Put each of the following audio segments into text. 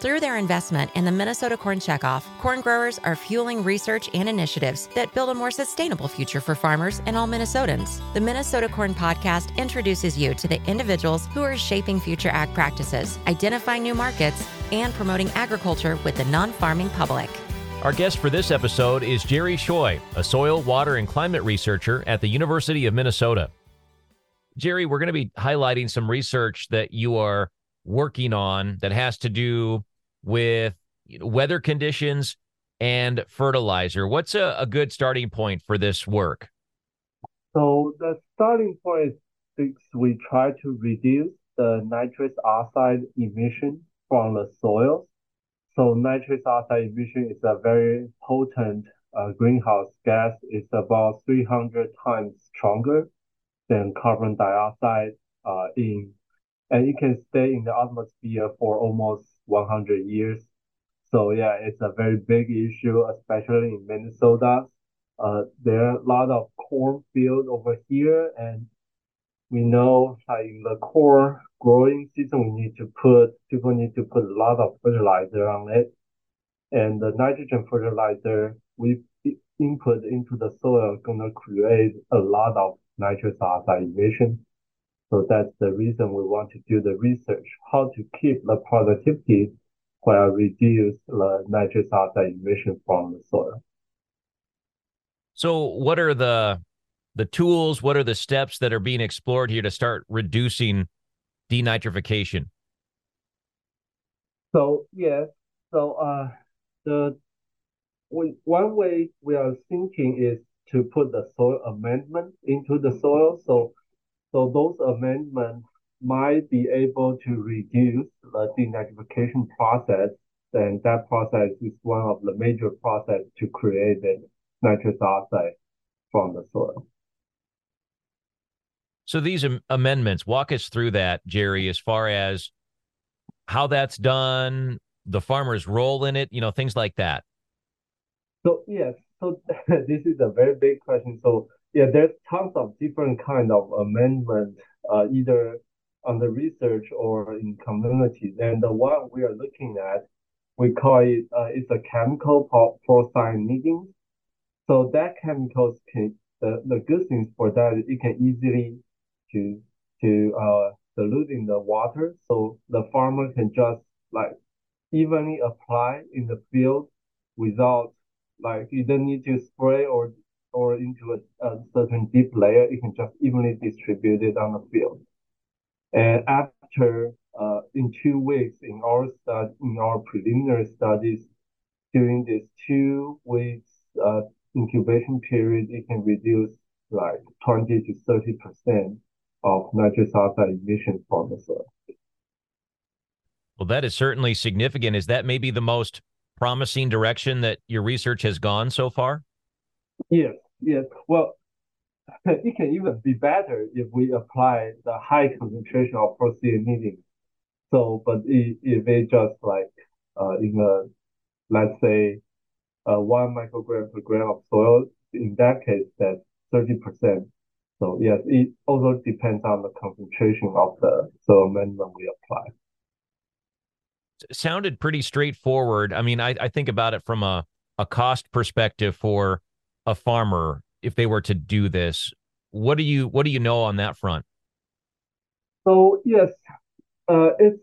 Through their investment in the Minnesota Corn Checkoff, corn growers are fueling research and initiatives that build a more sustainable future for farmers and all Minnesotans. The Minnesota Corn Podcast introduces you to the individuals who are shaping future ag practices, identifying new markets, and promoting agriculture with the non farming public. Our guest for this episode is Jerry Hsiao, a soil, water, and climate researcher at the University of Minnesota. Jerry, we're going to be highlighting some research that you are working on that has to do with weather conditions and fertilizer. What's a, a good starting point for this work? So the starting point is we try to reduce the nitrous oxide emission from the soil. So nitrous oxide emission is a very potent uh, greenhouse gas. It's about 300 times stronger than carbon dioxide uh, in, and it can stay in the atmosphere for almost 100 years. So yeah, it's a very big issue, especially in Minnesota. Uh, there are a lot of corn cornfield over here, and we know like in the corn growing season, we need to put people need to put a lot of fertilizer on it, and the nitrogen fertilizer we input into the soil gonna create a lot of nitrous oxide emission. So that's the reason we want to do the research, how to keep the productivity while reduce the nitrous oxide emission from the soil. So what are the the tools, what are the steps that are being explored here to start reducing denitrification? So yes, so uh the we, one way we are thinking is to put the soil amendment into the soil. So so those amendments might be able to reduce the denitrification process. And that process is one of the major process to create the nitrous oxide from the soil. So these am- amendments, walk us through that, Jerry, as far as how that's done, the farmer's role in it, you know, things like that. So yes, so this is a very big question. So yeah, there's tons of different kind of amendment, uh, either on the research or in communities. And the one we are looking at, we call it, uh, it's a chemical procyanidin. So that chemicals can, the, the good things for that, it can easily to, to, uh, dilute in the water. So the farmer can just like evenly apply in the field without like you don't need to spray or or into a, a certain deep layer. You can just evenly distribute it on the field. And after uh, in two weeks in our study, in our preliminary studies, during this two weeks uh, incubation period, it can reduce like 20 to 30 percent of nitrous oxide emission from the soil. Well, that is certainly significant. Is that maybe the most promising direction that your research has gone so far? Yes, yes. Well, it can even be better if we apply the high concentration of procyanidin. So, but if, if it just like uh, in a, let's say, uh, one microgram per gram of soil, in that case, that's 30%. So yes, it also depends on the concentration of the soil amendment we apply sounded pretty straightforward. I mean, I, I think about it from a, a cost perspective for a farmer if they were to do this. What do you what do you know on that front? So yes, uh, it's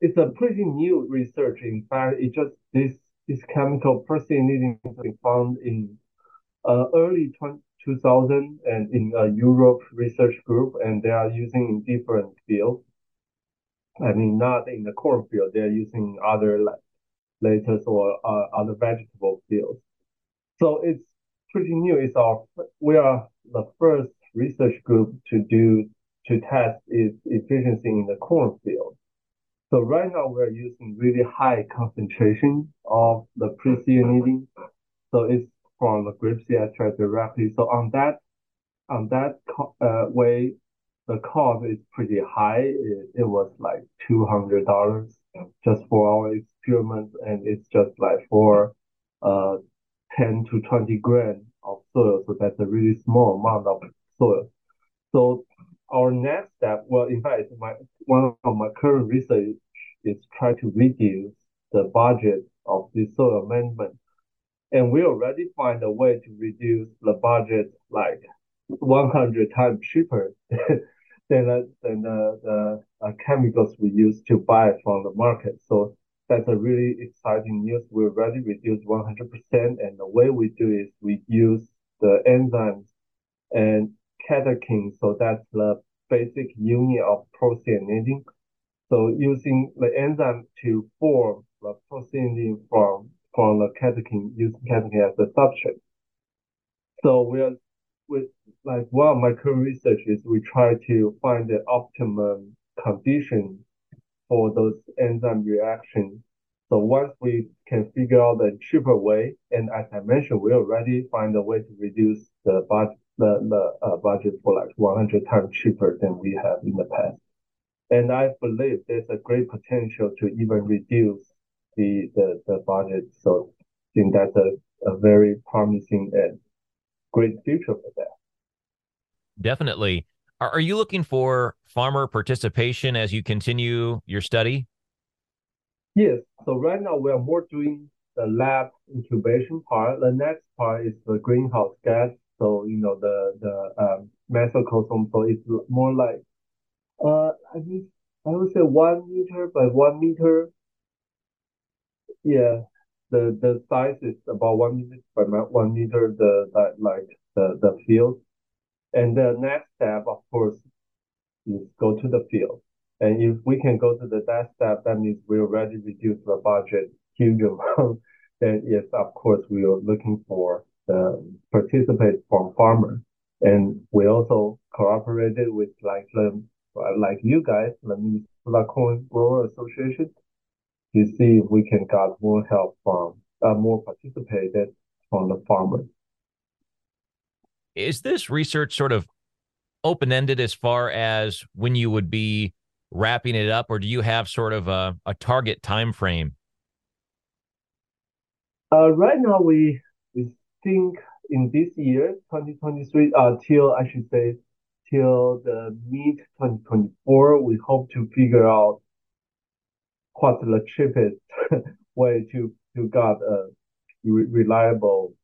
it's a pretty new research. In fact, it just this this chemical procyanidin has been found in uh, early 20, 2000 and in a Europe research group, and they are using in different fields. I mean, not in the corn field They're using other like lettuce or uh, other vegetable fields. So it's pretty new. It's our we are the first research group to do to test its efficiency in the corn field. So right now we're using really high concentration of the procyanidin. So it's from the grape seed extract directly. So on that on that uh, way, the cost is pretty high. It, it was like two hundred dollars just for our experiment, and it's just like for uh ten to twenty gram of soil. So that's a really small amount of soil. So our next step, well, in fact, my one of my current research is try to reduce the budget of the soil amendment. And we already find a way to reduce the budget like 100 times cheaper than, the, than the, the uh, chemicals we use to buy from the market. So that's a really exciting news. We already reduced 100%. And the way we do is we use the enzymes and catechin. So that's the basic unit of procyanidin. So using the enzyme to form the procyanidin from, from the catechin, using catechin as a substrate. So we are with like one of my current research is we try to find the optimum condition for those enzyme reactions. So once we can figure out the cheaper way, and as I mentioned, we already find a way to reduce the budget, the, the uh, budget for like 100 times cheaper than we have in the past. And I believe there's a great potential to even reduce the, the, the budget. So I think that's a, a very promising and great future for that. Definitely. Are, are you looking for farmer participation as you continue your study? Yes. So right now we are more doing the lab incubation part. The next part is the greenhouse gas. So you know the the um, mesocosm. So it's more like uh I think I would say one meter by one meter. Yeah, the the size is about one meter by one meter. The like the the field, and the next step, of course, is go to the field. And if we can go to the that step, that means we already reduced the budget huge amount. then yes, of course, we are looking for the participate from farmers. And we also cooperated with like the like you guys, the Minnesota Corn Grower Association, to see if we can get more help from uh, more participated from the farmers. Is this research sort of open ended as far as when you would be wrapping it up, or do you have sort of a, a target time frame? Uh, right now, we we think in this year, 2023, uh, till I should say, till the mid 2024, we hope to figure out what's the cheapest way to to get a re reliable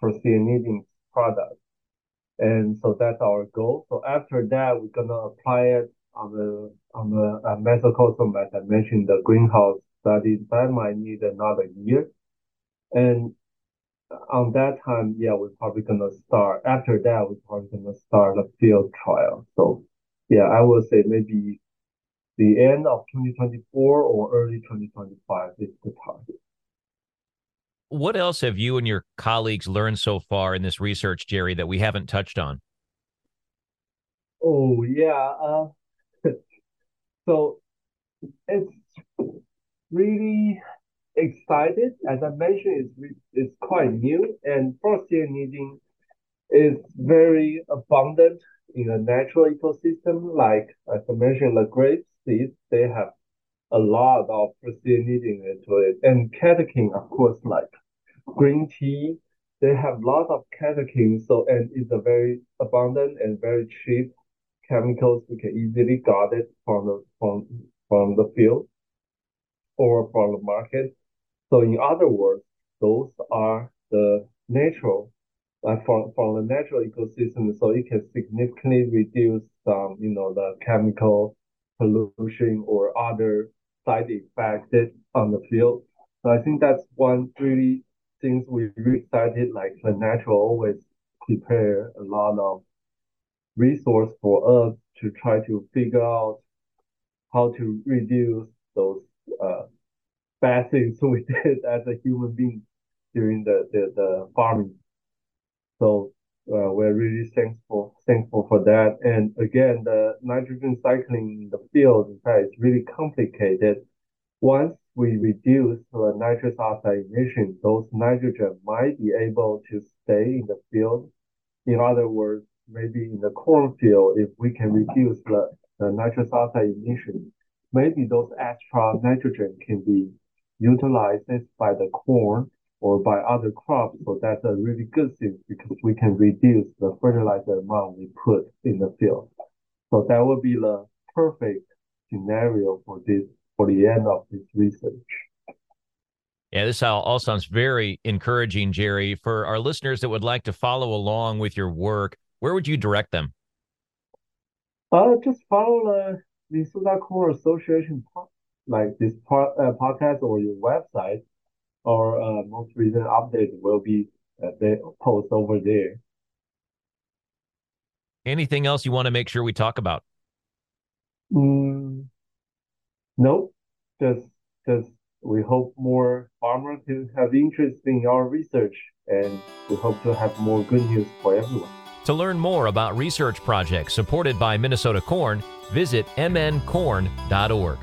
procyanidin product. And so that's our goal. So after that, we're gonna apply it on the on the uh, mesocosm, as I mentioned, the greenhouse study. That might need another year. And on that time, yeah, we're probably gonna start. After that, we're probably gonna start a field trial. So yeah, I would say maybe the end of 2024 or early 2025 is the target. What else have you and your colleagues learned so far in this research, Jerry, that we haven't touched on? Oh yeah, uh, so it's really excited. As I mentioned, it's it's quite new, and procyanidin is very abundant in a natural ecosystem. Like as I mentioned, the grape seeds they have a lot of procyanidin into it, and catechin, of course, like green tea, they have lots of catechins, so and it's a very abundant and very cheap chemicals. We can easily get it from the from from the field or from the market. So in other words, those are the natural like from from the natural ecosystem, so it can significantly reduce some, you know, the chemical pollution or other side effects on the field. So I think that's one really things we really excited, like the natural always prepare a lot of resource for us to try to figure out how to reduce those uh, bad things we did as a human being during the, the, the farming. So uh, we're really thankful thankful for that. And again, the nitrogen cycling in the field, in fact, is really complicated. Once we reduce the nitrous oxide emission, those nitrogen might be able to stay in the field. In other words, maybe in the cornfield, if we can reduce the, the nitrous oxide emission, maybe those extra nitrogen can be utilized by the corn or by other crops. So that's a really good thing because we can reduce the fertilizer amount we put in the field. So that would be the perfect scenario for this for the end of this research. Yeah, this all, all sounds very encouraging, Jerry. For our listeners that would like to follow along with your work, where would you direct them? Uh, just follow the Minnesota Corn Association, like this part, uh, podcast or your website, or uh, most recent update will be uh, the post over there. Anything else you want to make sure we talk about? Mm, nope. Just, just we hope more farmers can have interest in our research, and we hope to have more good news for everyone. To learn more about research projects supported by Minnesota Corn, visit mncorn.org.